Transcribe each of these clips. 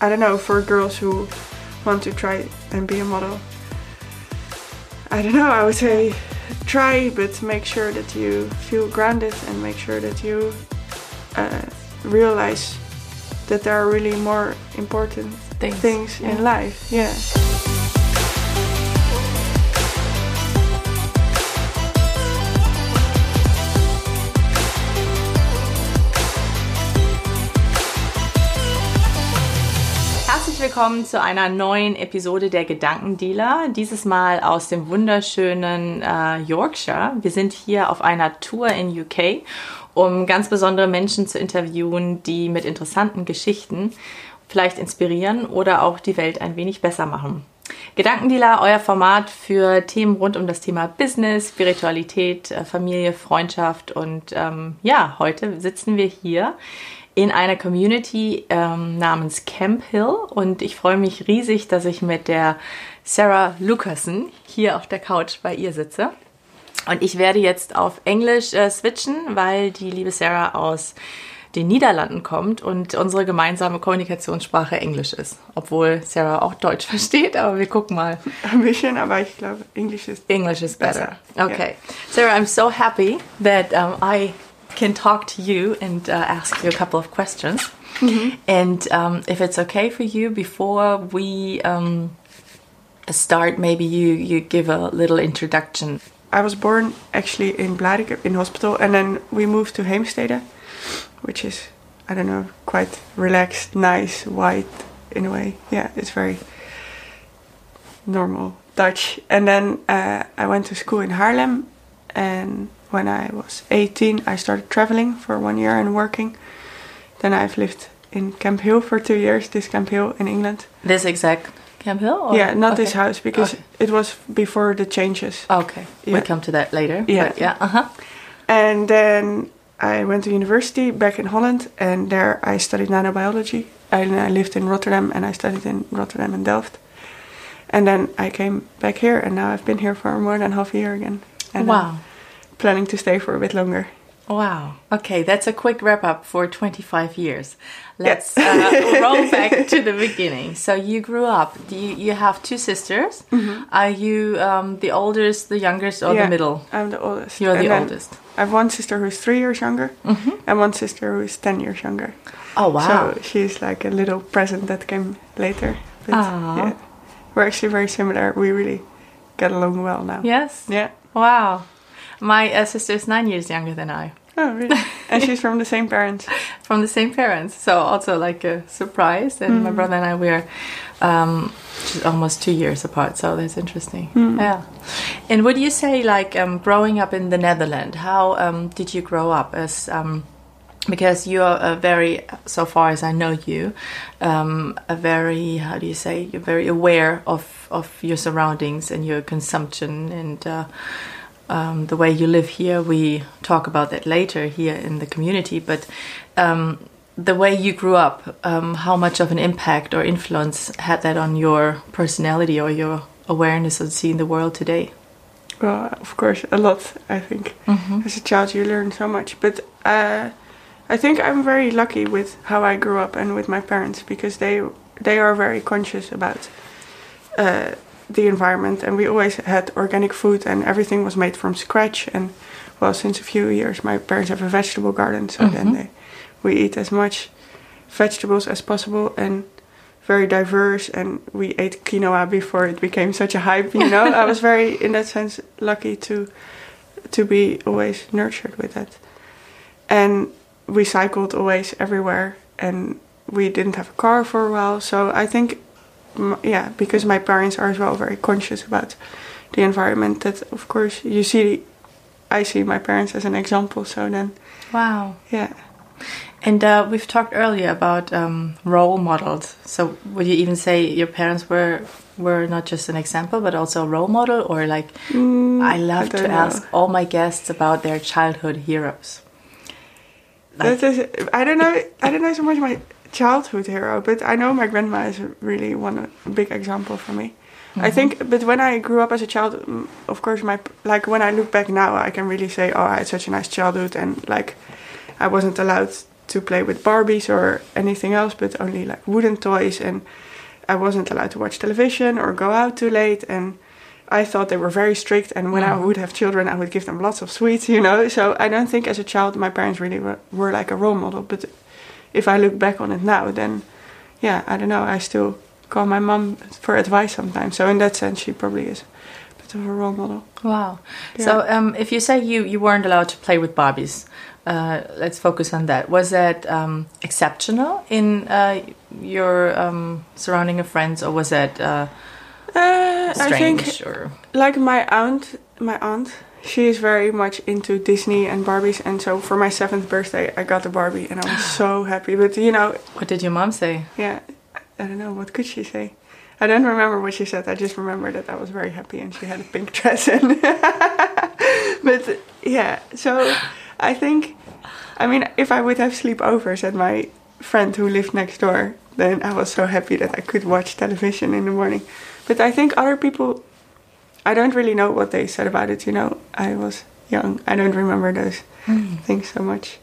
I don't know, for girls who want to try and be a model, I don't know, I would say try, but make sure that you feel grounded and make sure that you uh, realize that there are really more important Things, things in life. Yeah. Willkommen zu einer neuen Episode der Gedankendealer. Dieses Mal aus dem wunderschönen äh, Yorkshire. Wir sind hier auf einer Tour in UK, um ganz besondere Menschen zu interviewen, die mit interessanten Geschichten vielleicht inspirieren oder auch die Welt ein wenig besser machen. Gedankendealer, euer Format für Themen rund um das Thema Business, Spiritualität, äh, Familie, Freundschaft und ähm, ja, heute sitzen wir hier in einer Community ähm, namens Camp Hill und ich freue mich riesig, dass ich mit der Sarah Lucassen hier auf der Couch bei ihr sitze. Und ich werde jetzt auf Englisch äh, switchen, weil die liebe Sarah aus den Niederlanden kommt und unsere gemeinsame Kommunikationssprache Englisch ist. Obwohl Sarah auch Deutsch versteht, aber wir gucken mal. Ein bisschen, aber ich glaube, Englisch ist English is better. Better, Okay. Sarah, I'm so happy that um, I can talk to you and uh, ask you a couple of questions. And um, if it's okay for you, before we um, start, maybe you, you give a little introduction. I was born actually in Blaricum in hospital, and then we moved to Heemstede, which is I don't know, quite relaxed, nice, white in a way. Yeah, it's very normal Dutch. And then uh, I went to school in Haarlem, and when I was 18, I started traveling for one year and working. Then I've lived in Camphill for two years. This Camphill in England. This exact Camphill? Or? yeah, not this house because Okay. it was before the changes. Okay, Yeah. we'll come to that later. Yeah. yeah. Uh huh. And then I went to university back in Holland, and there I studied nanobiology. And I lived in Rotterdam, and I studied in Rotterdam and Delft. And then I came back here, and now I've been here for more than half a year again. And Wow. Planning to stay for a bit longer. Wow. Okay, that's a quick wrap up for 25 years. Let's uh, roll back to the beginning. So you grew up. Do you, you have two sisters? Are you um, the oldest, the youngest, or. Yeah, the middle? I'm the oldest. You're And the oldest. I have one sister who's three years younger, and one sister who is ten years younger. Oh wow. So she's like a little present that came later. But yeah, we're actually very similar. We really get along well now. yes. Yeah. Wow. My uh, sister is nine years younger than I, Oh, really? and she's from the same parents. from the same parents. So also like a surprise. And Mm. my brother and I we're um, just almost two years apart. So that's interesting. Mm. Yeah. And would you say like um, growing up in the Netherlands? How um, did you grow up as? Um, because you're a very, so far as I know you, um, a very how do you say? You're very aware of of your surroundings and your consumption and. Uh, um, the way you live here, we talk about that later here in the community. But um, the way you grew up, um, how much of an impact or influence had that on your personality or your awareness of seeing the world today? Well, of course, a lot, I think. As a child, you learn so much. But uh, I think I'm very lucky with how I grew up and with my parents because they they are very conscious about uh, the environment. And we always had organic food and everything was made from scratch. And well, since a few years, my parents have a vegetable garden. So then mm-hmm. they, we eat as much vegetables as possible and very diverse and we ate quinoa before it became such a hype you know i was very in that sense lucky to to be always nurtured with that and we cycled always everywhere and we didn't have a car for a while so i think yeah because my parents are as well very conscious about the environment that of course you see i see my parents as an example so then Wow. yeah And uh, we've talked earlier about um, role models. So would you even say your parents were were not just an example, but also a role model, or like I love I to know. ask all my guests about their childhood heroes. That is, I don't know. I don't know so much my childhood hero, but I know my grandma is really one a big example for me. I mm-hmm. think, but when I grew up as a child, of course, my like when I look back now, I can really say, oh, I had such a nice childhood, and like I wasn't allowed to play with Barbies or anything else, but only like wooden toys. And I wasn't allowed to watch television or go out too late. And I thought they were very strict. And when I mm-hmm. would have children, I would give them lots of sweets, you know. So I don't think as a child my parents really were, were like a role model. But if I look back on it now, then yeah, I don't know. I still call my mom for advice sometimes. So in that sense, she probably is a bit of a role model. Wow. So um, if you say you, you weren't allowed to play with Barbies, uh, let's focus on that. Was that um, exceptional in uh, your um, surrounding of friends, or was that uh, Uh, I think or like my aunt, my aunt, she is very much into Disney and Barbies, and so for my seventh birthday, I got a Barbie, and I was so happy. But you know, what did your mom say? yeah, I don't know what could she say. I don't remember what she said. I just remember that I was very happy, and she had a pink dress. And but yeah, so I think, I mean, if I would have sleepovers at my friend who lived next door, then I was so happy that I could watch television in the morning. But I think other people, I don't really know what they said about it. You know, I was young. I don't remember those things so much.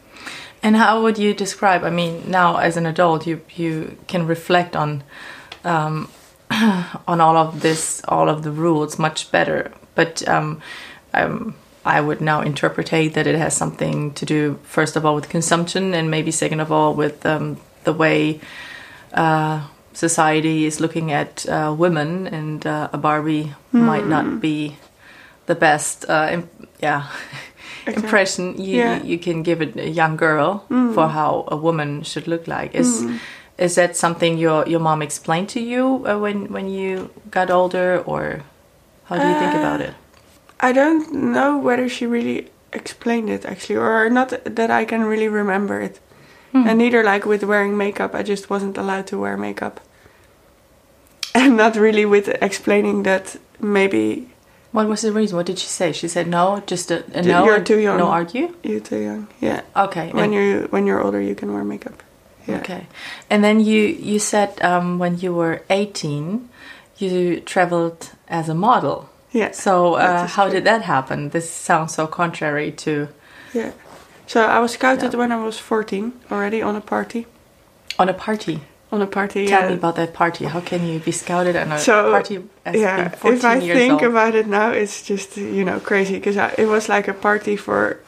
And how would you describe? I mean, now as an adult, you you can reflect on um, on all of this, all of the rules much better. But um, um, I would now interpretate that it has something to do, first of all, with consumption, and maybe second of all, with um, the way uh, society is looking at uh, women, and uh, a Barbie might not be the best. Uh, im- yeah. Impression you Yeah. you can give a young girl for how a woman should look like is is that something your your mom explained to you uh, when when you got older, or how do you think about it? I don't know whether she really explained it actually, or not that I can really remember it. And neither like with wearing makeup, I just wasn't allowed to wear makeup. And not really with explaining that maybe What was the reason? What did she say? She said no, just a, a no. you're too young. No argue. you're too young. Yeah. Okay. When and- you when you're older, you can wear makeup. Yeah. Okay. And then you you said um, when you were eighteen, you traveled as a model. Yeah. So uh, how true. did that happen? This sounds so contrary to. Yeah. So I was scouted Yeah. when I was 14 already on a party. On a party. On a party. Tell yeah. me about that party. How can you be scouted on a So, party as yeah, being 14 if I think old? about it now, it's just you know crazy because it was like a party for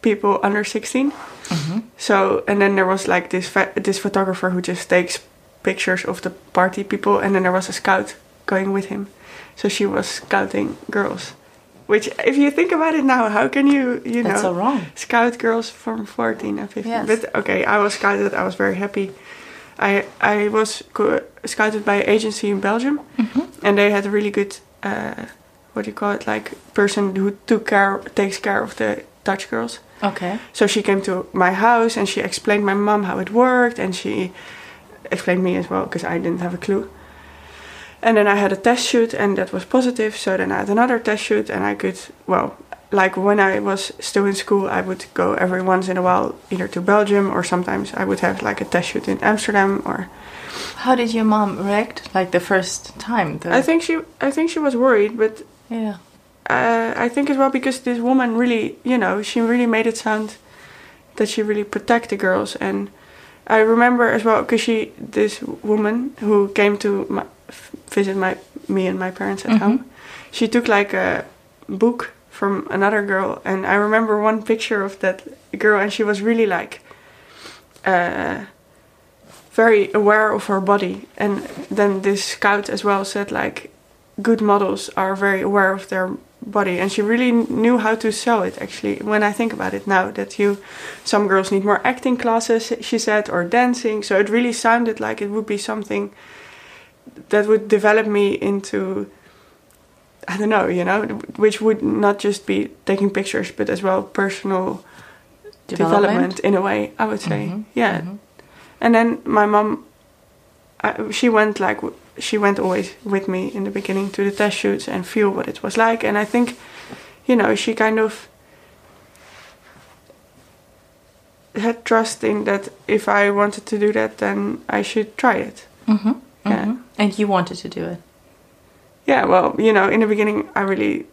people under 16. Mm-hmm. So and then there was like this fa- this photographer who just takes pictures of the party people, and then there was a scout going with him. So she was scouting girls. Which, if you think about it now, how can you you know so scout girls from 14 and 15? Yes. But okay, I was scouted. I was very happy. I I was co- scouted by an agency in Belgium, Mm-hmm. and they had a really good uh, what do you call it like person who took care takes care of the Dutch girls. Okay. So she came to my house and she explained my mom how it worked, and she explained me as well because I didn't have a clue. And then I had a test shoot, and that was positive. So then I had another test shoot, and I could well. Like when I was still in school, I would go every once in a while either to Belgium or sometimes I would have like a test shoot in Amsterdam or How did your mom react? Like the first time? The, I think she I think she was worried, but Yeah. uh, I think as well because this woman really, you know, she really made it sound that she really protect the girls. And I remember as well because she, this woman who came to my, f- visit my me and my parents at Mhm. home, she took like a book from another girl, and I remember one picture of that girl, and she was really like. Uh, very aware of her body and then this scout as well said like good models are very aware of their body and she really knew how to sell it actually when i think about it now that you some girls need more acting classes she said or dancing so it really sounded like it would be something that would develop me into i don't know you know which would not just be taking pictures but as well personal development, in a way i would say Mhm, yeah mhm. and then my mom, uh, she went like she went always with me in the beginning to the test shoots and feel what it was like. And I think, you know, she kind of had trust in that if I wanted to do that, then I should try it. Mm-hmm. Yeah. hmm And you wanted to do it. Yeah, well, you know, in the beginning, I really,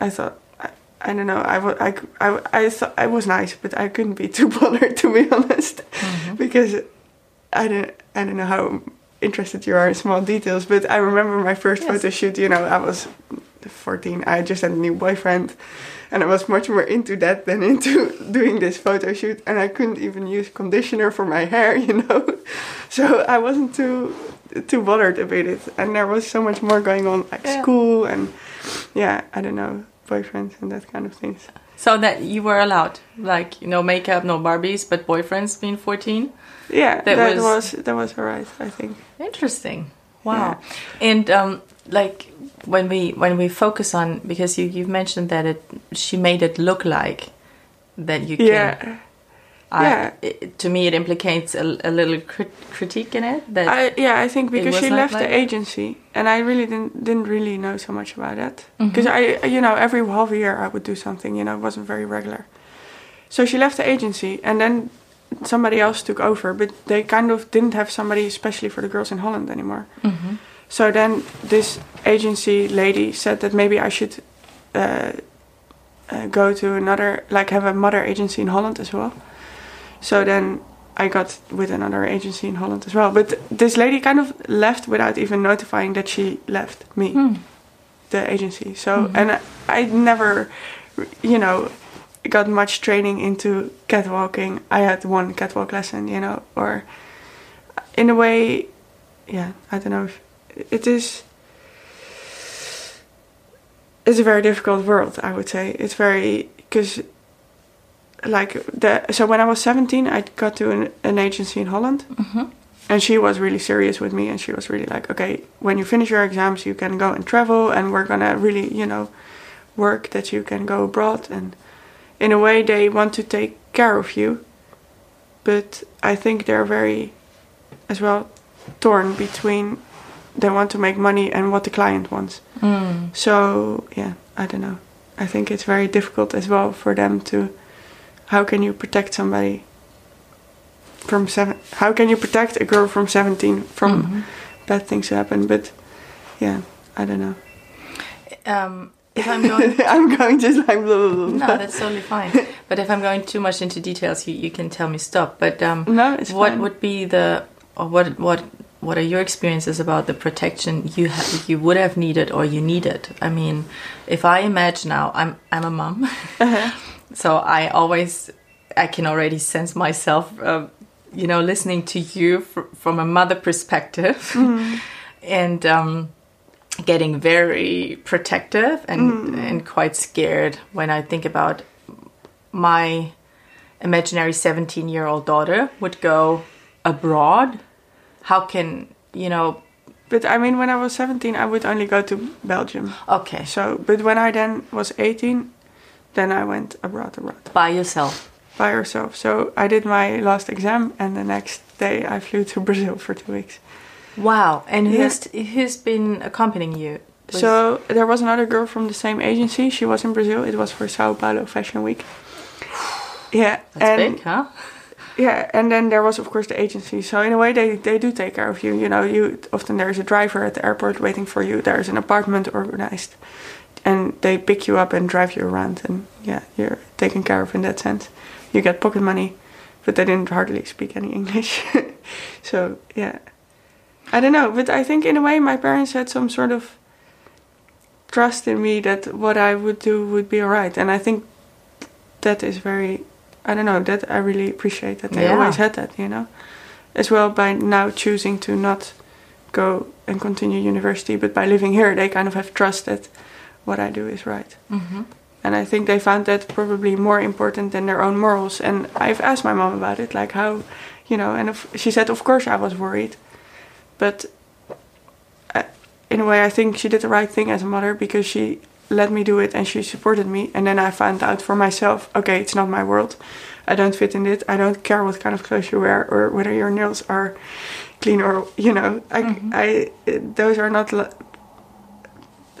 I thought, I, I don't know. I, I, I, I thought I was nice, but I couldn't be too bothered to be honest, mm-hmm. because I don't I don't know how interested you are in small details. But I remember my first Yes. photo shoot. You know, I was 14. I just had a new boyfriend, and I was much more into that than into doing this photo shoot. And I couldn't even use conditioner for my hair. You know, so I wasn't too too bothered about it. And there was so much more going on, like Yeah. school and yeah, I don't know, boyfriends and that kind of things. So that you were allowed, like you know, makeup, no Barbies, but boyfriends being fourteen. Yeah, That that, was- was, that was alright. I think. Interesting. Wow. And um, like when we when we focus on because you you've mentioned that it she made it look like that you can. Yeah, I- it- to me, it implicates a, a little crit- critique in it that I yeah I think because she left like the agency and I really didn't didn't really know so much about that Mm-hmm. because I you know every half a year I would do something you know it wasn't very regular. So she left the agency and then somebody else took over, but they kind of didn't have somebody especially for the girls in Holland anymore. Mhm. So then this agency lady said that maybe I should uh, uh, go to another, like have a mother agency in Holland as well. So then I got with another agency in Holland as well. But this lady kind of left without even notifying that she left me, Hmm. the agency. So, and I, I never, you know, got much training into catwalking. I had one catwalk lesson, you know, or in a way, yeah, I don't know if it is. It's a very difficult world, I would say. It's very because, like the so when I was seventeen, I got to an, an agency in Holland, Mhm. and she was really serious with me, and she was really like, okay, when you finish your exams, you can go and travel, and we're gonna really, you know, work that you can go abroad, and in a way, they want to take care of you, but I think they're very, as well, torn between they want to make money and what the client wants. Mm. So yeah, I don't know. I think it's very difficult as well for them to. How can you protect somebody from seven? How can you protect a girl from seventeen from Mhm. bad things to happen? But yeah, I don't know. Um, if I'm going I'm going just like blah, blah, blah, No, that's totally fine. But if I'm going too much into details, you, you can tell me stop. But um, no, it's what fine. would be the or what what what are your experiences about the protection you ha- you would have needed or you needed? I mean, if I imagine now, I'm I'm a mom, Uh-huh. so I always I can already sense myself, uh, you know, listening to you fr- from a mother perspective, Mm-hmm. and. Um, getting very protective and and quite scared when I think about my imaginary 17 year old daughter would go abroad how can you know But I mean, when I was seventeen, I would only go to Belgium. okay So, but when I then was eighteen, then I went abroad, abroad. by yourself by herself. So I did my last exam, and the next day I flew to Brazil for two weeks. wow and Yeah. who's who's been accompanying you Was- So there was another girl from the same agency. She was in Brazil. It was for Sao Paulo Fashion Week. Yeah, that's and big huh yeah, and then there was of course the agency. So in a way, they they do take care of you. You know, you often there's a driver at the airport waiting for you. There's an apartment organized, and they pick you up and drive you around. And yeah, you're taken care of in that sense. You get pocket money, but they didn't hardly speak any English. so yeah, I don't know. But I think in a way, my parents had some sort of trust in me that what I would do would be alright. And I think that is very, I don't know, that I really appreciate that they Yeah. always had that, you know. As well by now choosing to not go and continue university, but by living here, they kind of have trust that what I do is right. hmm And I think they found that probably more important than their own morals. And I've asked my mom about it, like how, you know, and if, she said, of course I was worried. But uh, in a way, I think she did the right thing as a mother because she let me do it and she supported me. And then I found out for myself, okay, it's not my world. I don't fit in it. I don't care what kind of clothes you wear or whether your nails are clean or, you know, I, I those are not,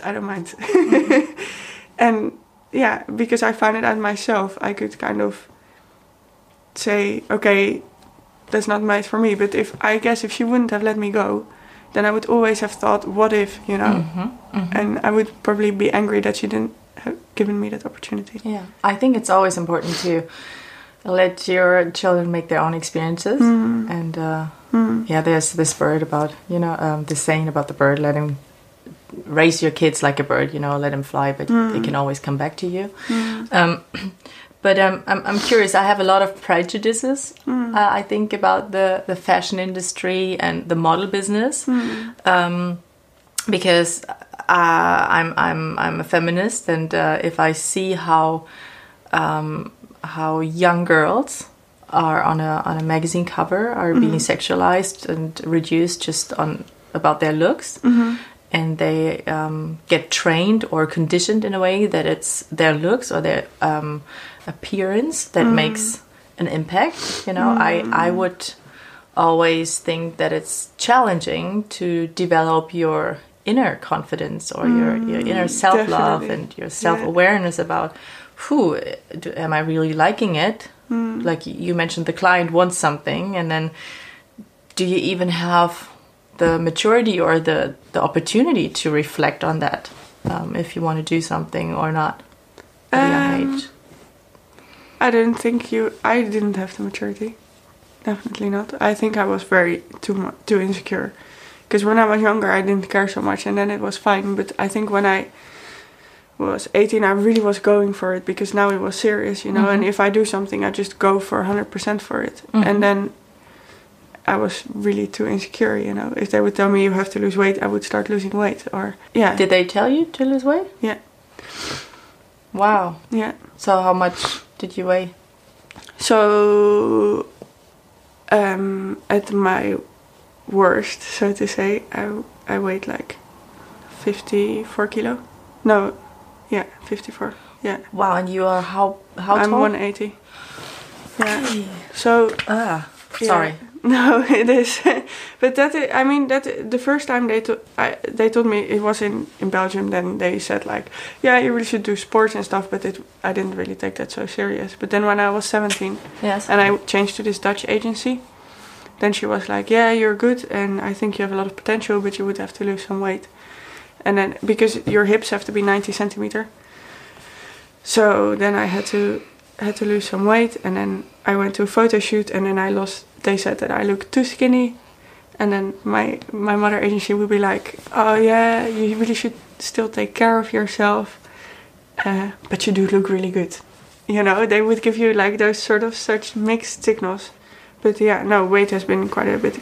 I don't mind. and yeah, because I found it out myself, I could kind of say, okay, that's not made for me. But if I guess if she wouldn't have let me go, then I would always have thought, what if, you know? hmm And I would probably be angry that she didn't have, given me that opportunity. Yeah, I think it's always important to let your children make their own experiences. And uh, yeah, there's this bird about you know um, this saying about the bird, let him raise your kids like a bird. You know, let them fly, but they can always come back to you. Um, but um, I'm, I'm curious. I have a lot of prejudices. Uh, I think about the the fashion industry and the model business. Um, because uh, I'm I'm I'm a feminist, and uh, if I see how um, how young girls are on a on a magazine cover are being sexualized and reduced just on about their looks, and they um, get trained or conditioned in a way that it's their looks or their um, appearance that makes an impact. You know, I I would always think that it's challenging to develop your inner confidence or your, your inner self love definitely. and your self awareness about who am I really liking it? Like you mentioned, the client wants something, and then do you even have the maturity or the, the opportunity to reflect on that um, if you want to do something or not at a young Um, age? I didn't think you. I didn't have the maturity. Definitely not. I think I was very too too insecure. Because when I was younger, I didn't care so much, and then it was fine. But I think when I was 18, I really was going for it because now it was serious, you know. And if I do something, I just go for 100% for it. And then I was really too insecure, you know. If they would tell me you have to lose weight, I would start losing weight. Or yeah, Did they tell you to lose weight? yeah, Wow. yeah. So how much did you weigh? So, um, at my worst, so to say, I, I weighed like 54 kilo. No, yeah, 54. Yeah, Wow, and you are how how I'm tall? 180. Yeah. So, Ah, yeah. sorry. No, it is. but that i- I mean that the first time they to, I, they told me it was in in Belgium. Then they said like, yeah, you really should do sports and stuff. But it I didn't really take that so serious. But then when I was 17, Yes. and I changed to this Dutch agency. Then she was like, "Yeah, you're good, and I think you have a lot of potential, but you would have to lose some weight." And then because your hips have to be 90 centimeter, so then I had to had to lose some weight, and then I went to a photo shoot, and then I lost. They said that I look too skinny, and then my my mother agency would be like, "Oh yeah, you really should still take care of yourself, uh, but you do look really good." You know, they would give you like those sort of such mixed signals. But yeah, no, weight has been quite a bit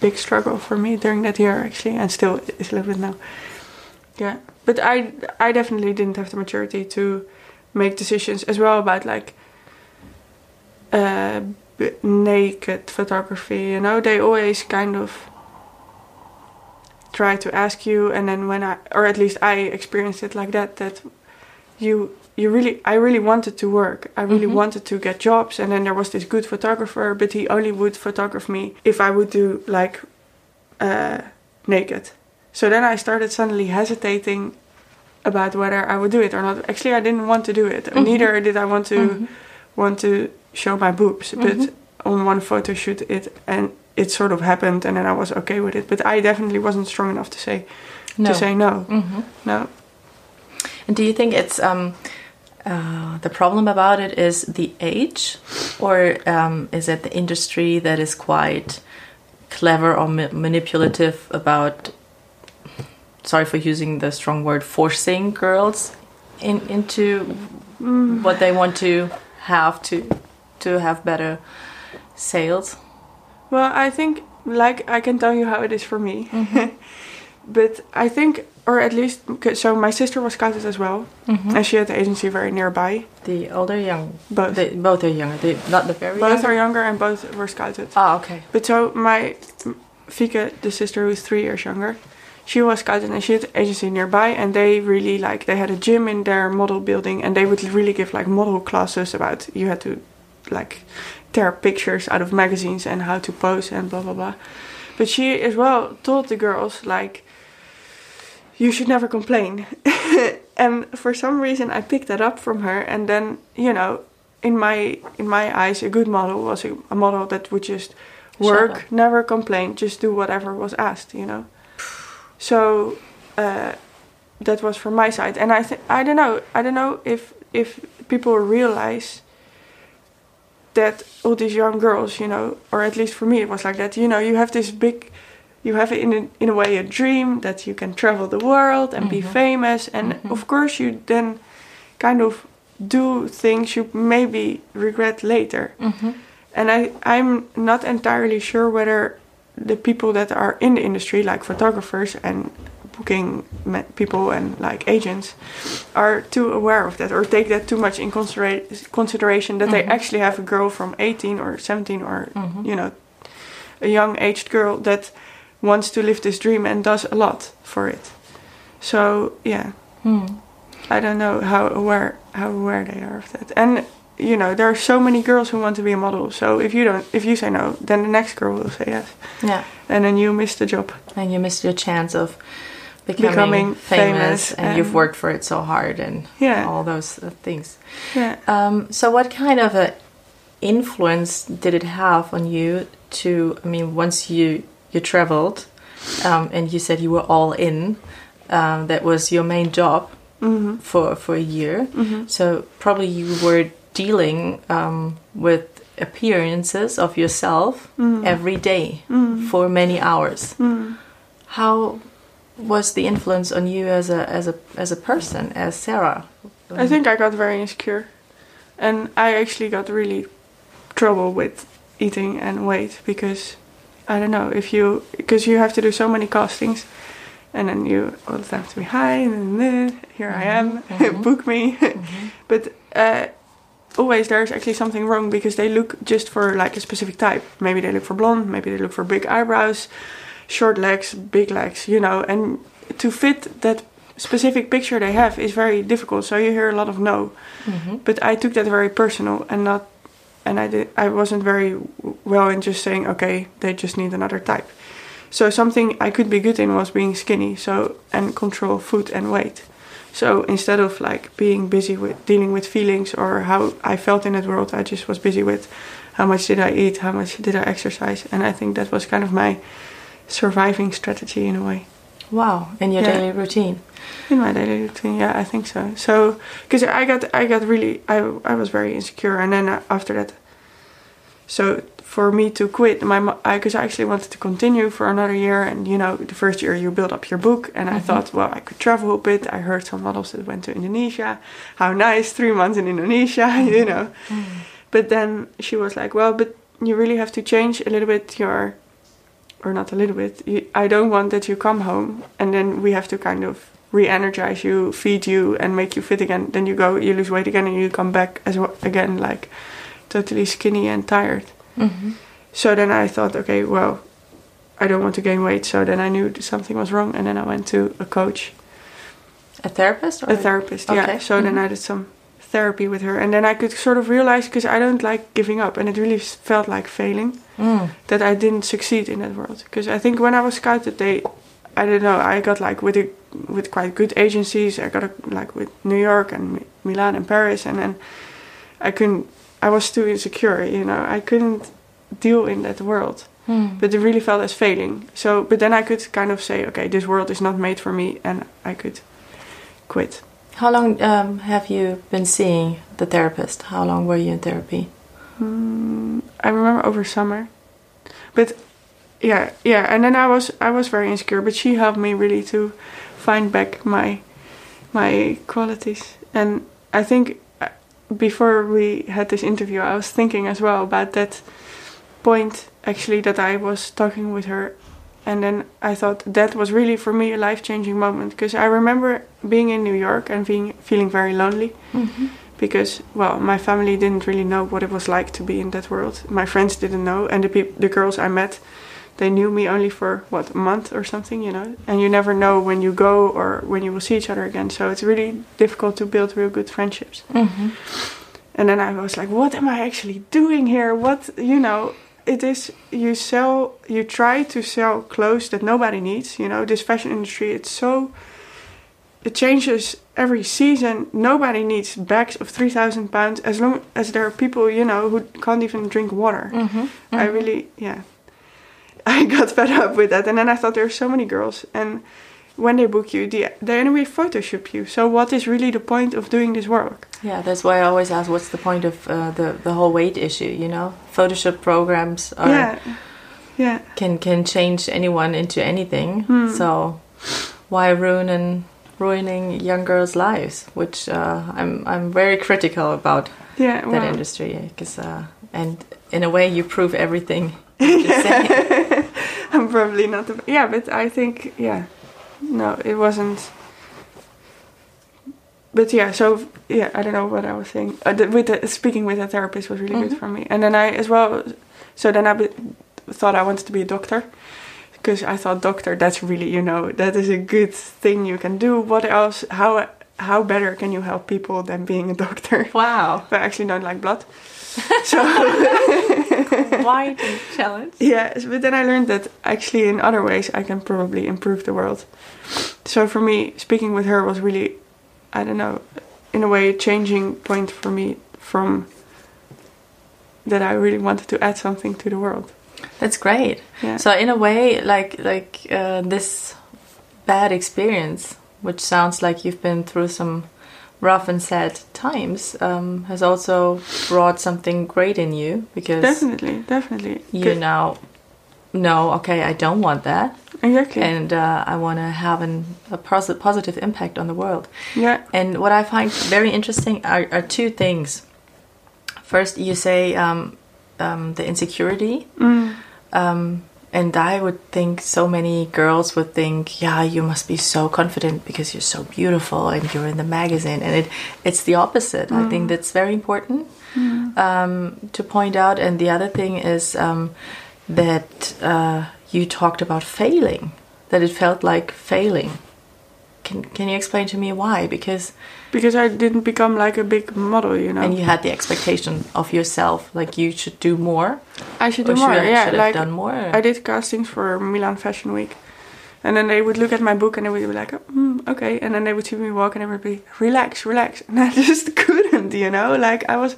big struggle for me during that year actually, and still is a little bit now. Yeah, but I I definitely didn't have the maturity to make decisions as well about like uh, naked photography. You know, they always kind of try to ask you, and then when I, or at least I experienced it like that, that you you really I really wanted to work. I really Mhm. wanted to get jobs, and then there was this good photographer, but he only would photograph me if I would do like uh, naked. So then I started suddenly hesitating about whether I would do it or not. Actually, I didn't want to do it. Mhm. Neither did I want to Mhm. want to show my boobs. But Mhm. on one photo shoot, it and it sort of happened, and then I was okay with it. But I definitely wasn't strong enough to say No. to say no. Mhm. No. And do you think it's um, uh, the problem about it is the age, or um, is it the industry that is quite clever or ma- manipulative about? Sorry for using the strong word, forcing girls in, into what they want to have to to have better sales. Well, I think like I can tell you how it is for me. but I think, or at least, so my sister was scouted as well, Mhm. and she had the agency very nearby. The older, young, Both. they, both are younger. They, not the very both younger? are younger, and both were scouted. Ah, okay. But so my Fieke, the sister who's three years younger, she was scouted and she had an agency nearby, and they really like they had a gym in their model building, and they would really give like model classes about you had to like tear pictures out of magazines and how to pose and blah blah blah. But she as well told the girls like you should never complain. and for some reason I picked that up from her and then, you know, in my in my eyes a good model was a, a model that would just work, never complain, just do whatever was asked, you know. So uh, that was from my side, and I th- I don't know I don't know if if people realize that all these young girls, you know, or at least for me it was like that. You know, you have this big, you have in a, in a way a dream that you can travel the world and be mm-hmm. famous, and mm-hmm. of course you then kind of do things you maybe regret later. Mm-hmm. And I I'm not entirely sure whether the people that are in the industry, like photographers and booking people and like agents, are too aware of that or take that too much in considera- consideration that they mm-hmm. actually have a girl from 18 or 17 or mm-hmm. you know a young aged girl that wants to live this dream and does a lot for it. So yeah, hmm. I don't know how aware how aware they are of that. And you know, there are so many girls who want to be a model. So if you don't, if you say no, then the next girl will say yes, Yeah. and then you miss the job. And you miss your chance of becoming, Becoming famous, famous and, you've worked for it so hard and Yeah. all those things. Yeah. Um, so, what kind of a influence did it have on you to? I mean, once you you traveled, um, and you said you were all in, um, that was your main job for for a year. So probably you were dealing um, with appearances of yourself every day for many hours. How was the influence on you as a as a as a person, as Sarah? I think I got very insecure, and I actually got really trouble with eating and weight because I don't know if you because you have to do so many castings, and then you all the time have to be high and then here I am, mm-hmm. Mm-hmm. book me, mm-hmm. but uh, always there's actually something wrong because they look just for like a specific type. Maybe they look for blonde, maybe they look for big eyebrows, short legs, big legs, you know, and to fit that specific picture they have is very difficult. So you hear a lot of no. Mm-hmm. But I took that very personal and not, and I did. I wasn't very well in just saying, okay, they just need another type. So something I could be good in was being skinny. So and control food and weight. So instead of like being busy with dealing with feelings or how I felt in that world, I just was busy with how much did I eat, how much did I exercise, and I think that was kind of my surviving strategy in a way Wow, in your Yeah. daily routine. in my daily routine. Yeah, I think so. So because I got I got really I I was very insecure, and then uh, after that, so for me to quit, my because I, actually wanted to continue for another year, and you know the first year you build up your book, and I mm-hmm. thought, well, I could travel a bit. I heard some models that went to Indonesia. How nice, three months in Indonesia, you mm-hmm. know. Mm-hmm. But then she was like, well, but you really have to change a little bit your or not a little bit. You, I don't want that you come home and then we have to kind of re-energize you, feed you, and make you fit again. Then you go, you lose weight again, and you come back as well, again like totally skinny and tired. Mm-hmm. So then I thought, okay, well, I don't want to gain weight. So then I knew something was wrong, and then I went to a coach, A therapist? Or a therapist. Yeah. Okay. So then mm-hmm. I did some therapy with her, and then I could sort of realize because I don't like giving up, and it really felt like failing Mm. that I didn't succeed in that world. Because I think when I was scouted, they, I don't know, I got like with a, with quite good agencies. I got a, like with New York and Mi- Milan and Paris, and then I couldn't. I was too insecure, you know. I couldn't deal in that world. Mm. But it really felt as failing. So, but then I could kind of say, okay, this world is not made for me, and I could quit. How long um, have you been seeing the therapist? How long were you in therapy? I remember over summer, but yeah, yeah. And then I was I was very insecure, but she helped me really to find back my my qualities. And I think uh, before we had this interview, I was thinking as well about that point actually that I was talking with her. And then I thought that was really for me a life changing moment because I remember being in New York and being feeling very lonely because well my family didn't really know what it was like to be in that world. My friends didn't know and the peop- the girls i met they knew me only for what a month or something you know? And you never know when you go or when you will see each other again. So it's really difficult to build real good friendships. Mm-hmm. And then i was like what am i actually doing here? What you know? It is you sell you try to sell clothes that nobody needs you know? This fashion industry it's so it changes every season. Nobody needs bags of three thousand pounds as long as there are people you know who can't even drink water. I really, yeah, I got fed up with that, and then I thought there are so many girls, and when they book you, they they anyway Photoshop you. So what is really the point of doing this work? Yeah, that's why I always ask, what's the point of uh, the the whole weight issue? You know, Photoshop programs are yeah, yeah, can can change anyone into anything. Hmm. So why ruin ruining young girls' lives? Which uh, I'm I'm very critical about yeah. that well, industry because uh, and in a way you prove everything. you just say. I'm probably not. The, yeah, but I think yeah, no, it wasn't. But yeah, so yeah, I don't know what I was saying. Uh, the, with the, speaking with a therapist was really Mhm. good for me, and then I as well. So then I thought I wanted to be a doctor because I thought doctor that's really you know that is a good thing you can do. What else? How how better can you help people than being a doctor? Wow, I actually don't like blood. So why challenge? Yes, but then I learned that actually in other ways I can probably improve the world. So for me, speaking with her was really, I don't know, in a way, a changing point for me from that I really wanted to add something to the world. That's great. Yeah. So in a way, like like uh, this bad experience, which sounds like you've been through some rough and sad times, um, has also brought something great in you because definitely, definitely. you Good- now know, okay, I don't want that, Exactly. and uh, I want to have an, a posi- positive impact on the world. yeah. And what I find very interesting are, are two things. First, you say um, um, the insecurity. Mm. Um, and I would think so many girls would think, yeah, you must be so confident because you're so beautiful and you're in the magazine. And it, it's the opposite. I think that's very important um, to point out. And the other thing is um, that uh, you talked about failing, that it felt like failing. Can, can you explain to me why? Because Because I didn't become like a big model, you know. and you had the expectation of yourself, like you should do more, I should do more. should, yeah, should have like done more. I did castings for Milan Fashion Week. And then they would look at my book and they would be like, oh, mm, okay. And then they would see me walk and they would be, relax, relax. And I just couldn't, you know? Like, I was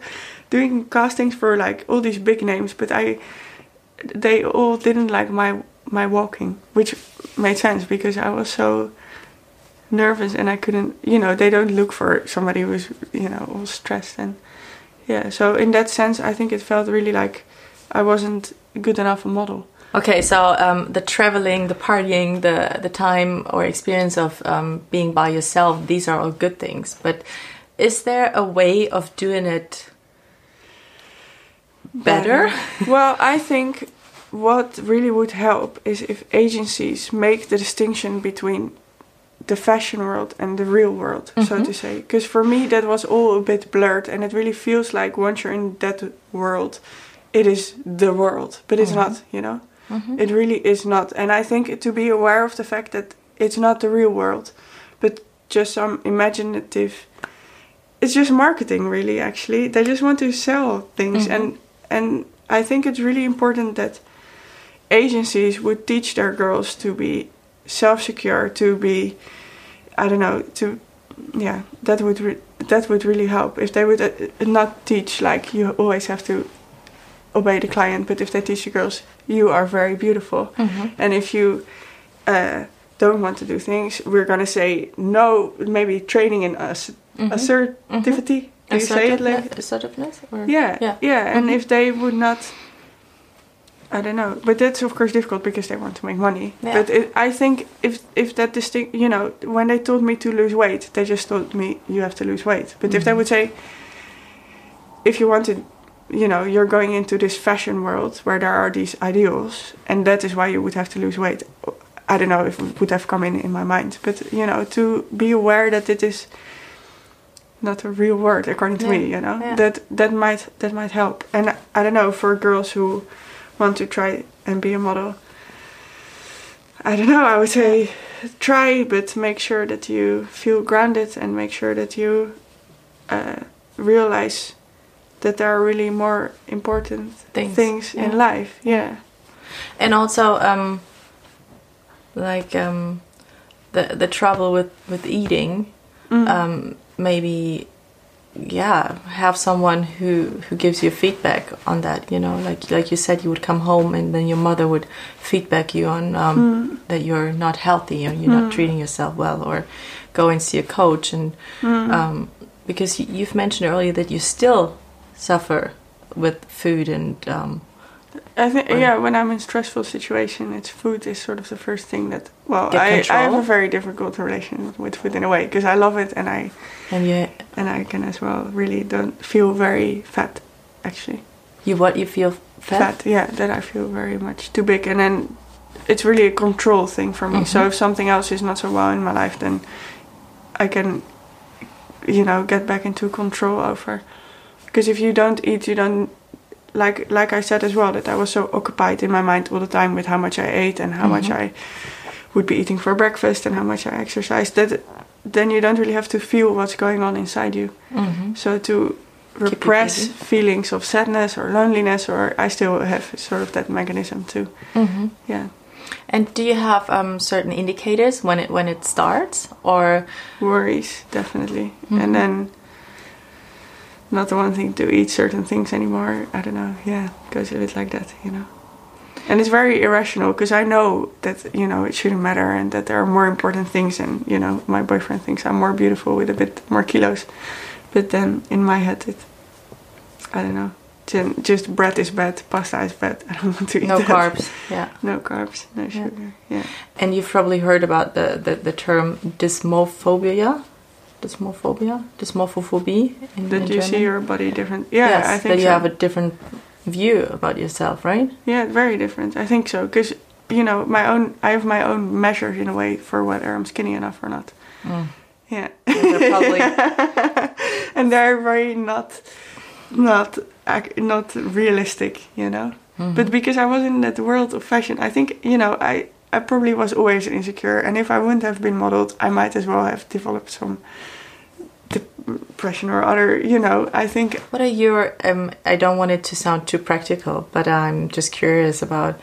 doing castings for like all these big names, but I, they all didn't like my, my walking, which made sense because I was so nervous and I couldn't, you know, they don't look for somebody who's, you know, all stressed. And yeah, so in that sense, I think it felt really like I wasn't good enough a model. Okay, so um, the traveling, the partying, the the time or experience of um, being by yourself, these are all good things. But is there a way of doing it better? well, I think what really would help is if agencies make the distinction between the fashion world and the real world, so Mhm. to say. Because for me, that was all a bit blurred, and it really feels like once you're in that world, it is the world, but it's Mhm. not, you know? Mhm. It really is not. And I think to be aware of the fact that it's not the real world, but just some imaginative. It's just marketing, really. Actually, they just want to sell things, Mhm. and and I think it's really important that agencies would teach their girls to be self-secure, to be, I don't know, to, yeah, that would re- that would really help if they would uh, not teach like you always have to obey the client, but if they teach the girls you are very beautiful, Mhm. and if you uh, don't want to do things, we're gonna say no. Maybe training in ass- Mhm. assertivity. Do you say it like? Assertiveness-? Or? Yeah, Yeah. yeah. And Mhm. if they would not, I don't know. But that's of course difficult because they want to make money. Yeah. But it, I think if if that distinct, you know, when they told me to lose weight, they just told me you have to lose weight. But if they Mhm. would say, if you want to, you know, you're going into this fashion world where there are these ideals, and that is why you would have to lose weight. I don't know if it would have come in in my mind, but you know, to be aware that it is not a real word according to Yeah, me, you know, yeah. that that might that might help. And I don't know for girls who want to try and be a model. I don't know. I would say try, but make sure that you feel grounded and make sure that you uh, realize that there are really more important Things, things, in life. Yeah. and also um like um the the trouble with with eating Mm. um maybe yeah have someone who who gives you feedback on that you know like like you said you would come home and then your mother would feedback you on um, that you're not healthy or you're not treating yourself well or go and see a coach. And um, because you've mentioned earlier that you still suffer with food and um, I think yeah, when I'm in stressful situation, it's food is sort of the first thing that. Well, I, I have a very difficult relation with food in a way because I love it and I and you and I can as well really don't feel very fat, actually. you what you feel fat, fat yeah. That I feel very much too big, and then it's really a control thing for me. So Mhm. if something else is not so well in my life, then I can, you know, get back into control over. Because if you don't eat, you don't. Like like I said as well, that I was so occupied in my mind all the time with how much I ate and how much Mhm. I would be eating for breakfast and how much I exercised. That then you don't really have to feel what's going on inside you. hmm So to repress feelings of sadness or loneliness, or I still have sort of that mechanism too. hmm Yeah, And do you have um, certain indicators when it when it starts, or worries definitely, Mhm. and then not the wanting to eat certain things anymore. I don't know. Yeah, it goes a bit like that, you know. And it's very irrational because I know that you know it shouldn't matter and that there are more important things, and you know my boyfriend thinks I'm more beautiful with a bit more kilos, but then in my head it, I don't know. Then Just bread is bad, pasta is bad. I don't want to eat no that. carbs? Yeah. No carbs, no sugar. Yeah. And you've probably heard about the the, the term dysmorphobia, dysmorphobia, dysmorphophobia in, That in you see your body different. Yeah, yes, I think that you so. have a different view about yourself, right? Yeah, very different. I think so because you know my own. I have my own measures in a way for whether I'm skinny enough or not. Mm. Yeah, probably and they're very not, not, not realistic. You know. Mhm. But because I was in that world of fashion, I think you know I. I probably was always insecure, and if I wouldn't have been modeled, I might as well have developed some depression or other. You know, I think What are your? Um, I don't want it to sound too practical, but I'm just curious about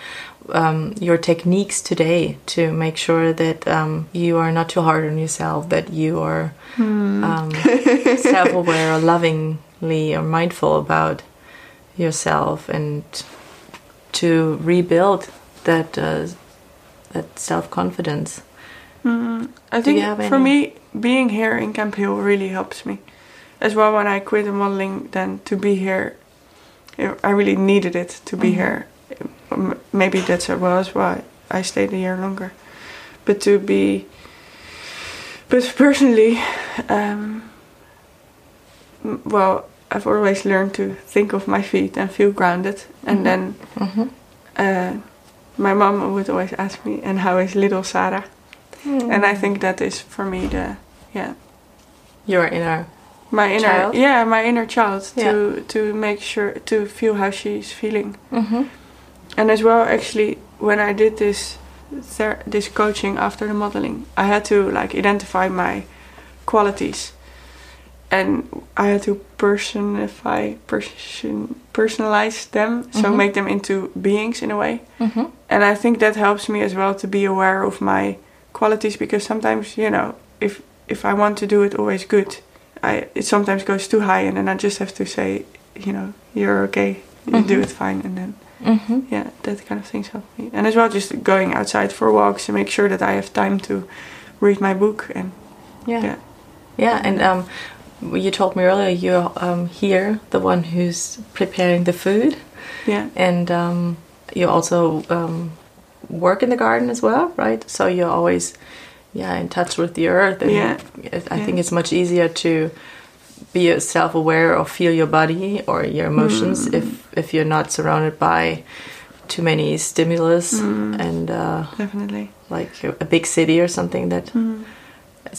um, your techniques today to make sure that um, you are not too hard on yourself, that you are um, self-aware or lovingly or mindful about yourself, and to rebuild that uh, that self-confidence. Mm, I Do think for me, being here in Camphill really helps me. As well, when I quit the modeling, then to be here, I I really needed it to be Mhm. here. Maybe that's well as why I stayed a year longer. But to be, but personally, um, well, I've always learned to think of my feet and feel grounded, and Mhm. then hmm uh, my mom would always ask me, "And how is little Sarah?" and I think that is for me the yeah your inner. my inner Child? yeah my inner child Yeah. to to make sure to feel how she's feeling hmm and as well actually when I did this ther- this coaching after the modeling I had to like identify my qualities and I had to personify person personalize them so Mhm. make them into beings in a way hmm and I think that helps me as well to be aware of my qualities because sometimes you know if if I want to do it always good, I it sometimes goes too high and then I just have to say you know you're okay, you do Mhm. it fine, and then hmm yeah that kind of things help me and as well just going outside for walks to make sure that I have time to read my book and Yeah. Yeah. Yeah, and um, you told me earlier you're um, here, the one who's preparing the food, yeah and um, you also um, work in the garden as well, right? So you're always, yeah, in touch with the earth. And Yeah. I Yeah. think it's much easier to be self-aware or feel your body or your emotions Mm. if if you're not surrounded by too many stimulus Mm. and uh, definitely like a, a big city or something that Mm.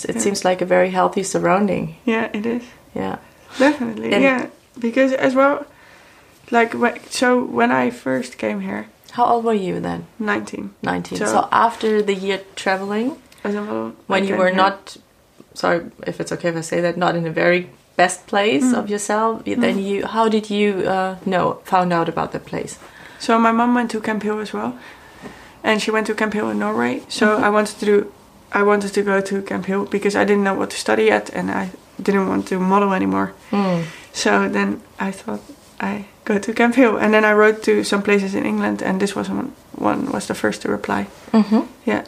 it Yeah. seems like a very healthy surrounding. yeah it is Yeah. definitely And- yeah because as well like so when I first came here How old were you then? 19 19. So- So, after the year traveling, as a model when you were here. not, sorry if it's okay if I say that, not in a very best place Mm. of yourself, then you, how did you uh, know, found out about the place? So my mom went to Camphill as well, and she went to Camphill in Norway. So Mhm. I wanted to do, I wanted to go to Camphill because I didn't know what to study yet, and I didn't want to model anymore. So then I thought I go to Camphill, and then I wrote to some places in England, and this was one, one was the first to reply. Mm-hmm. Yeah,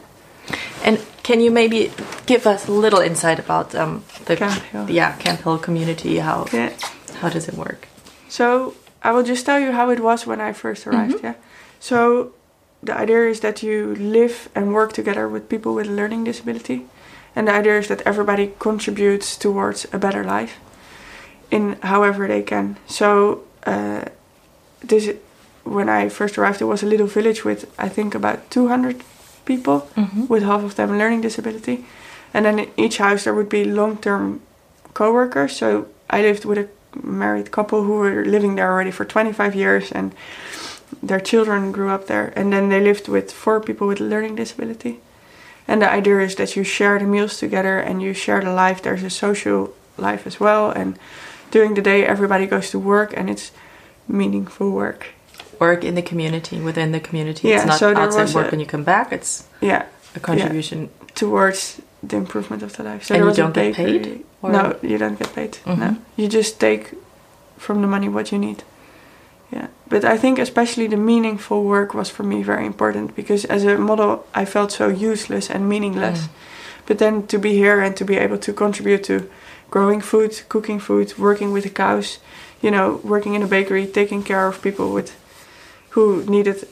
And can you maybe give us a little insight about um, the Camp Hill. yeah Camphill community? How yeah. how does it work? So I will just tell you how it was when I first arrived. Yeah. So the idea is that you live and work together with people with a learning disability, and the idea is that everybody contributes towards a better life in however they can. So uh, this when I first arrived, it was a little village with I think about 200 people, with half of them learning disability, and then in each house there would be long-term co-workers. So I lived with a married couple who were living there already for 25 years, and their children grew up there. And then they lived with four people with learning disability. And the idea is that you share the meals together and you share the life. There's a social life as well, and during the day everybody goes to work, and it's meaningful work. Work in the community within the community. Yeah, it's not so outside work a- when you come back. It's Yeah, a contribution. towards the improvement of the life. So And you don't get paid, or- No, you don't get paid. No, Mhm. you just take from the money what you need. Yeah, but I think especially the meaningful work was for me very important because as a model I felt so useless and meaningless. Mm. But then to be here and to be able to contribute to growing food, cooking food, working with the cows, you know, working in a bakery, taking care of people with who needed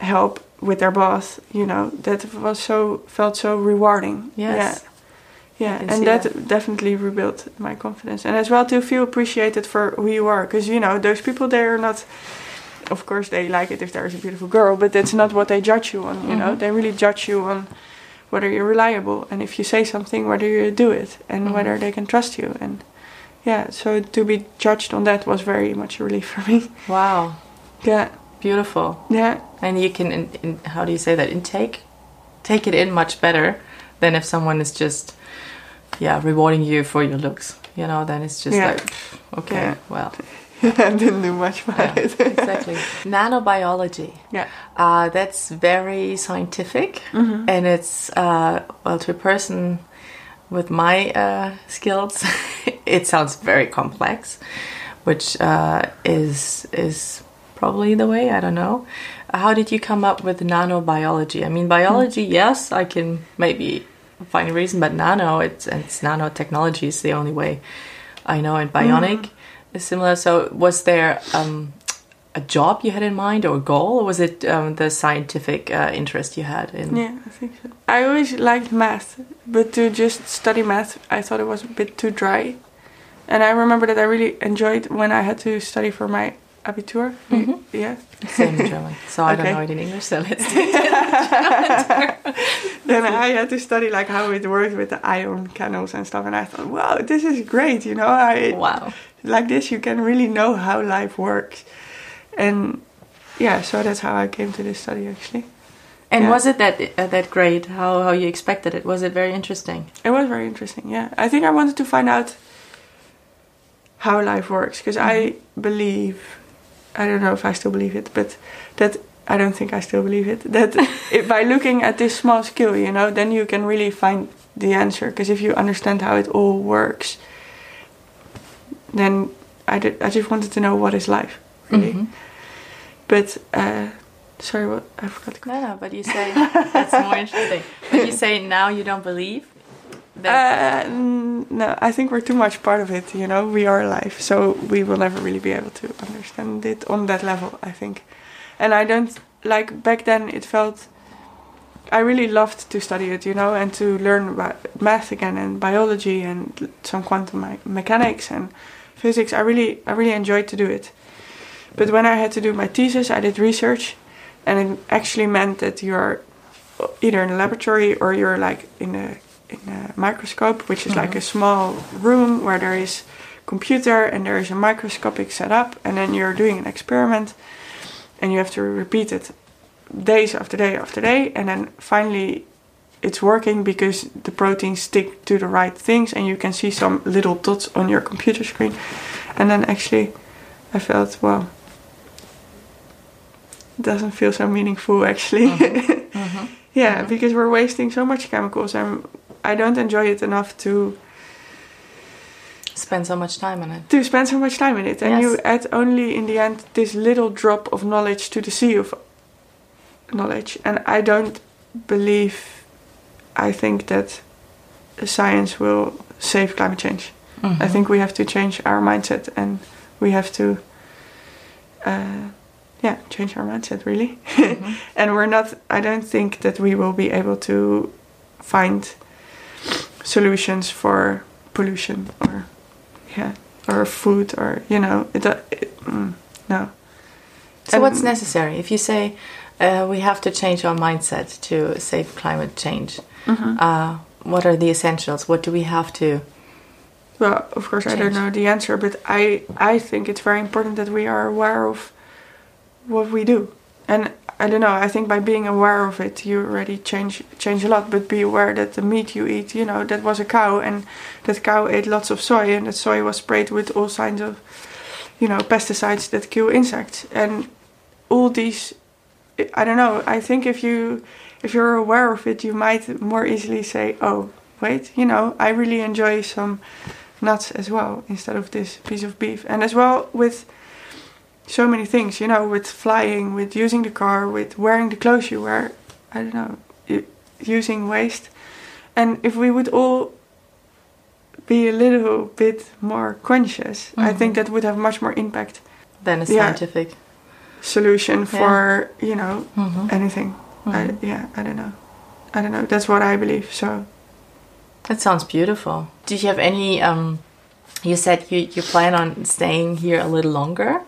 help with their bath, you know, that was so felt so rewarding. Yes. Yeah. Yeah, and that, that. definitely rebuilt my confidence, and as well to feel appreciated for who you are, because you know those people they are not. Of course, they like it if there is a beautiful girl, but that's not what they judge you on. You know, Mhm. they really judge you on whether you're reliable and if you say something, whether you do it, and Mhm. whether they can trust you. And yeah, so to be judged on that was very much a relief for me. Wow, Yeah, beautiful. yeah, And you can, in, in, how do you say that? Intake, take it in much better than if someone is just, yeah, rewarding you for your looks. You know, then it's just Yeah. like, okay, Yeah. well, I didn't do much about yeah, it. exactly. Nanobiology. yeah, Uh, that's very scientific, Mm-hmm. and it's uh, well to a person with my uh, skills, it sounds very complex, which uh, is is probably the way. I don't know. How did you come up with nanobiology? I mean, biology, yes, I can maybe find a reason, but nano, it's it's nanotechnology is the only way I know. And bionic is similar. So, was there um, a job you had in mind or a goal, or was it um, the scientific uh, interest you had in? yeah, I think so. I always liked math, but to just study math, I thought it was a bit too dry. And I remember that I really enjoyed when I had to study for my abitur. Mhm. Yeah. Same in German. So I don't Okay. know it in English. So let's. do it then I had to study like how it worked with the ion channels and stuff, and I thought, wow, this is great. You know, I wow. Like this. You can really know how life works, and yeah, so that's how I came to this study. Actually, And Yeah. was it that uh, that great? How how you expected it? Was it very interesting? it was very interesting. Yeah, I think I wanted to find out how life works because I believe, I don't know if I still believe it, but that. I don't think I still believe it. That if by looking at this small scale, you know, then you can really find the answer. Because if you understand how it all works, then I, did, I just wanted to know what is life, really. Mhm. But uh, sorry, what I forgot. The No, no, but you say that's more interesting. But you say now you don't believe. That, Uh, n- no, I think we're too much part of it. You know, we are life, so we will never really be able to understand it on that level. I think, and I don't like back then. It felt I really loved to study it, you know, and to learn about math again and biology and some quantum me- mechanics and physics. I really, I really enjoyed to do it. But when I had to do my thesis, I did research, and it actually meant that you're uh, either in a laboratory or you're like in a in a microscope, which is like mm-hmm. a small room where there is computer and there is a microscopic setup, and then you're doing an experiment, and you have to repeat it days after day after day, and then finally it's working because the proteins stick to the right things, and you can see some little dots on your computer screen, and then actually I felt well. It doesn't feel so meaningful actually. Mhm. Yeah, Mhm. because we're wasting so much chemicals and I don't enjoy it enough to spend so much time on it. to spend so much time in it and Yes. you add only in the end this little drop of knowledge to the sea of knowledge and i don't believe i think that science will save climate change Mm-hmm. i think we have to change our mindset and we have to uh, yeah change our mindset really Mm-hmm. and we're not i don't think that we will be able to find solutions for pollution or yeah or food or you know it, it mm, no So what's necessary? If you say uh, we have to change our mindset to save climate change, Mm-hmm. uh, what are the essentials? What do we have to? well of course i don't know the answer but i i think it's very important that we are aware of what we do and i don't know i think by being aware of it you already change change a lot but be aware that the meat you eat you know that was a cow and that cow ate lots of soy and that soy was sprayed with all kinds of you know pesticides that kill insects and all these i don't know i think if you if you're aware of it you might more easily say oh wait you know i really enjoy some nuts as well instead of this piece of beef and as well with so many things you know with flying with using the car with wearing the clothes you wear i don't know using waste and if we would all be a little bit more conscious i think that would have much more impact than a Yeah. scientific. solution for you know Mhm. anything I, yeah i don't know i don't know that's what i believe so That sounds beautiful. Do you have any? Um, you said you, you plan on staying here a little longer,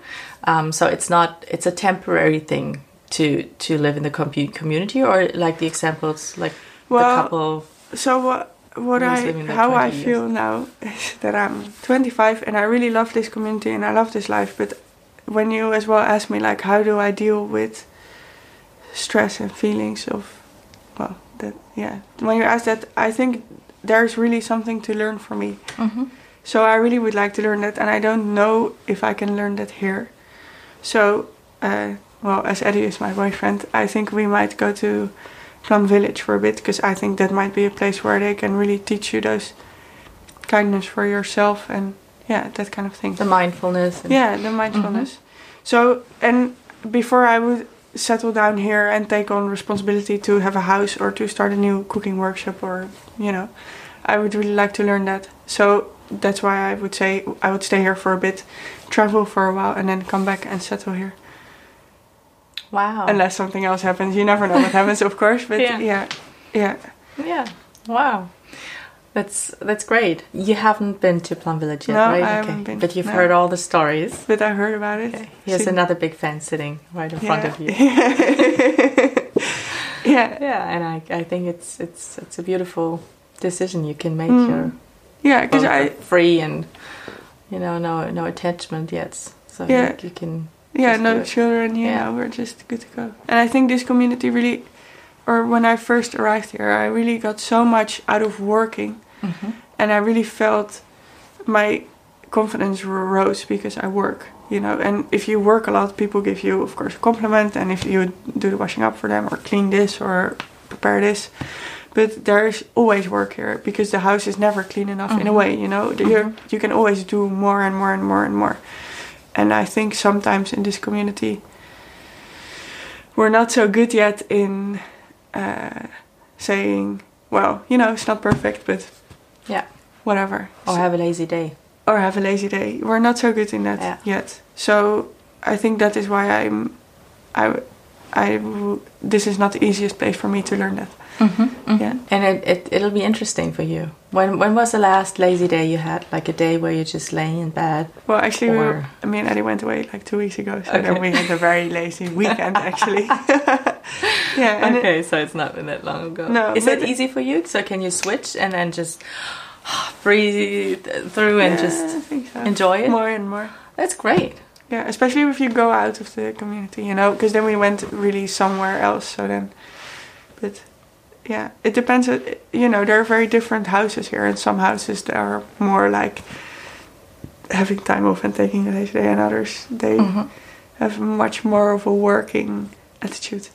um, so it's not it's a temporary thing to to live in the compu- community, or like the examples like Well, the couple. So what what I how I 20 feel now is that I'm 25 and I really love this community and I love this life. But when you as well ask me like how do I deal with stress and feelings of well that yeah when you ask that I think there's really something to learn for me. Mm-hmm. So I really would like to learn that, and I don't know if I can learn that here. So, uh, well, as Eddie is my boyfriend, I think we might go to Plum Village for a bit because I think that might be a place where they can really teach you those kindness for yourself and yeah, that kind of thing. The mindfulness. Yeah, the mindfulness. So, and before I would settle down here and take on responsibility to have a house or to start a new cooking workshop or, you know, I would really like to learn that. So that's why I would say I would stay here for a bit, travel for a while, and then come back and settle here. Wow. Unless something else happens. You never know what happens, of course, but Yeah. yeah. Yeah. Yeah. Wow. That's that's great. You haven't been to Plum Village yet, No, right? I haven't been, But you've no. heard all the stories. But I heard about it. Okay. Here's Seen- another big fan sitting right in front of you. yeah. Yeah, and I, I think it's it's it's a beautiful decision you can make. Mm. You're Yeah, because I free and you know no no attachment yet, so Yeah. you, you can. yeah no children you Yeah. we're just good to go and i think this community really or when i first arrived here i really got so much out of working. Mhm. and i really felt my confidence rose because i work you know. And if you work a lot people give you of course a compliment. And if you do the washing up for them or clean this or prepare this. But there's always work here because the house is never clean enough in a Mhm. way you know. You you can always do more and more and more and more. And I think sometimes in this community we're not so good yet in uh, saying, well, you know, it's not perfect, but Yeah, whatever. or have a lazy day. or have a lazy day. We're not so good in that Yeah. yet. So I think that is why I'm, I, I, this is not the easiest place for me to learn that. Mm-hmm, Yeah. And it, it it'll be interesting for you. When when was the last lazy day you had? Like a day where you're just lay in bed. Well, actually, we were, me and Eddie went away like two weeks ago, so Okay. then we had a very lazy weekend actually. yeah. And it- okay, so it's not been that long ago. No, is it easy for you? So can you switch and then just breathe through and yeah, just so. enjoy it? more and more. That's great. Yeah, especially if you go out of the community, you know, because then we went really somewhere else. So then, but yeah, it depends. uh, You know, there are very different houses here, and some houses that are more like having time off and taking a lazy day, and others they Mhm. have much more of a working attitude.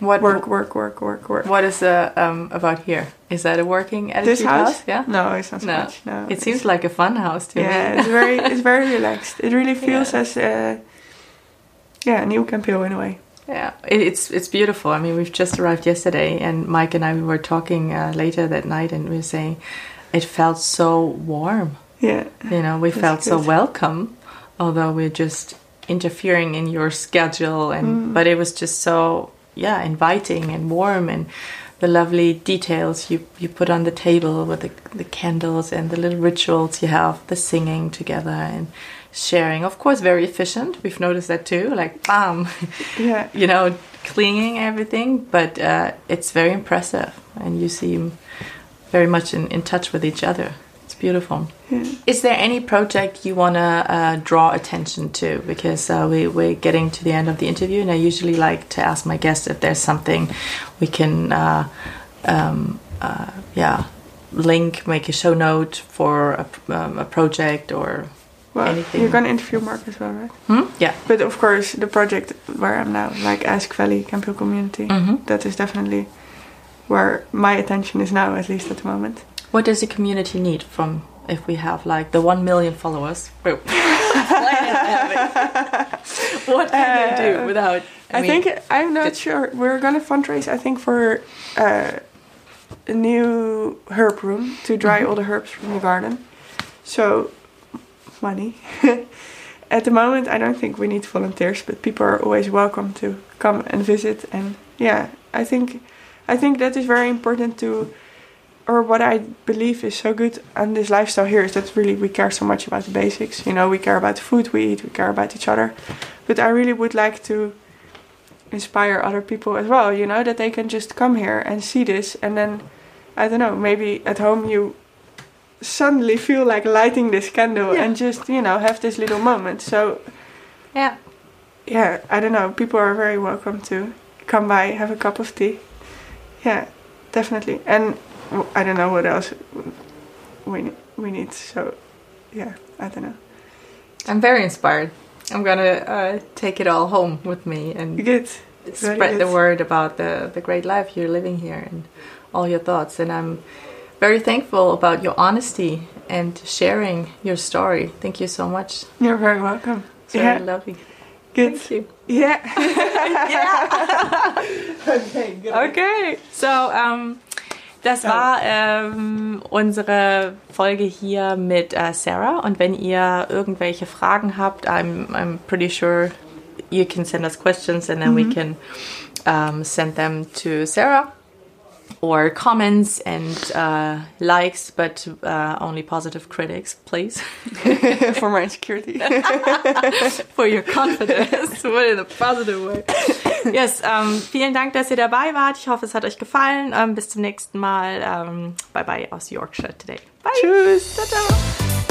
What Work, work, work, work, work. What is uh, um, about here Is that a working attitude This house? Yeah. No, it's not so No. much. No, It seems like a fun house to yeah, me. it's very it's very relaxed. It really feels Yeah. as uh, yeah, new Camphill in a way. Yeah, it, it's it's beautiful. I mean, we've just arrived yesterday, and Mike and I we were talking uh, later that night, and we were saying it felt so warm. Yeah, You know, we That's felt so welcome, although we're just interfering in your schedule, and Mm. but it was just so yeah inviting and warm, and the lovely details you you put on the table with the the candles and the little rituals you have, the singing together and sharing. Of course, very efficient. We've noticed that too. Like bam. yeah, you know, cleaning everything, but uh, it's very impressive, and you seem very much in, in touch with each other. Beautiful. yeah. Is there any project you want to uh, draw attention to? Because uh, we, we're getting to the end of the interview, and I usually like to ask my guests if there's something we can, uh, um, uh, yeah, link, make a show note for a, um, a project or. Well, Anything. you're gonna interview Mark as well, right? Hmm? Yeah. But of course, the project where I'm now, like Esk Valley Camphill Community, Mhm. that is definitely where my attention is now, at least at the moment. What does the community need from if we have like the one million followers? What can they do Uh, without? I, mean, think I'm not sure. We're gonna fundraise. I think for uh, a new herb room to dry Mm-hmm. all the herbs from the garden. So money. At the moment, I don't think we need volunteers, but people are always welcome to come and visit. And yeah, I think I think that is very important to, or what I believe is so good on this lifestyle here is that really we care so much about the basics. You know, we care about the food we eat, we care about each other. But I really would like to inspire other people as well, you know, that they can just come here and see this and then I don't know, maybe at home you suddenly feel like lighting this candle Yeah. and just, you know, have this little moment. So yeah, yeah, I don't know, people are very welcome to come by, have a cup of tea. Yeah, definitely. And I don't know what else we we need. So yeah, I don't know. I'm very inspired. I'm gonna uh, take it all home with me and Good. spread the word about the the great life you're living here and all your thoughts. And I'm very thankful about your honesty and sharing your story. Thank you so much. You're very welcome. It's very Yeah, lovely. good. Thank you. Yeah. okay, Okay, so ähm, das war ähm, unsere Folge hier mit äh, Sarah. Und wenn ihr irgendwelche Fragen habt, I'm, I'm pretty sure you can send us questions and then we can um, send them to Sarah. Or comments and uh, likes, but uh, only positive critics, please. For my insecurity. for your confidence, but in a positive way. Yes, ähm, vielen Dank, dass ihr dabei wart. Ich hoffe, es hat euch gefallen. Ähm, bis zum nächsten Mal. Ähm, bye bye aus Yorkshire today. Bye. Tschüss. Ciao, ciao.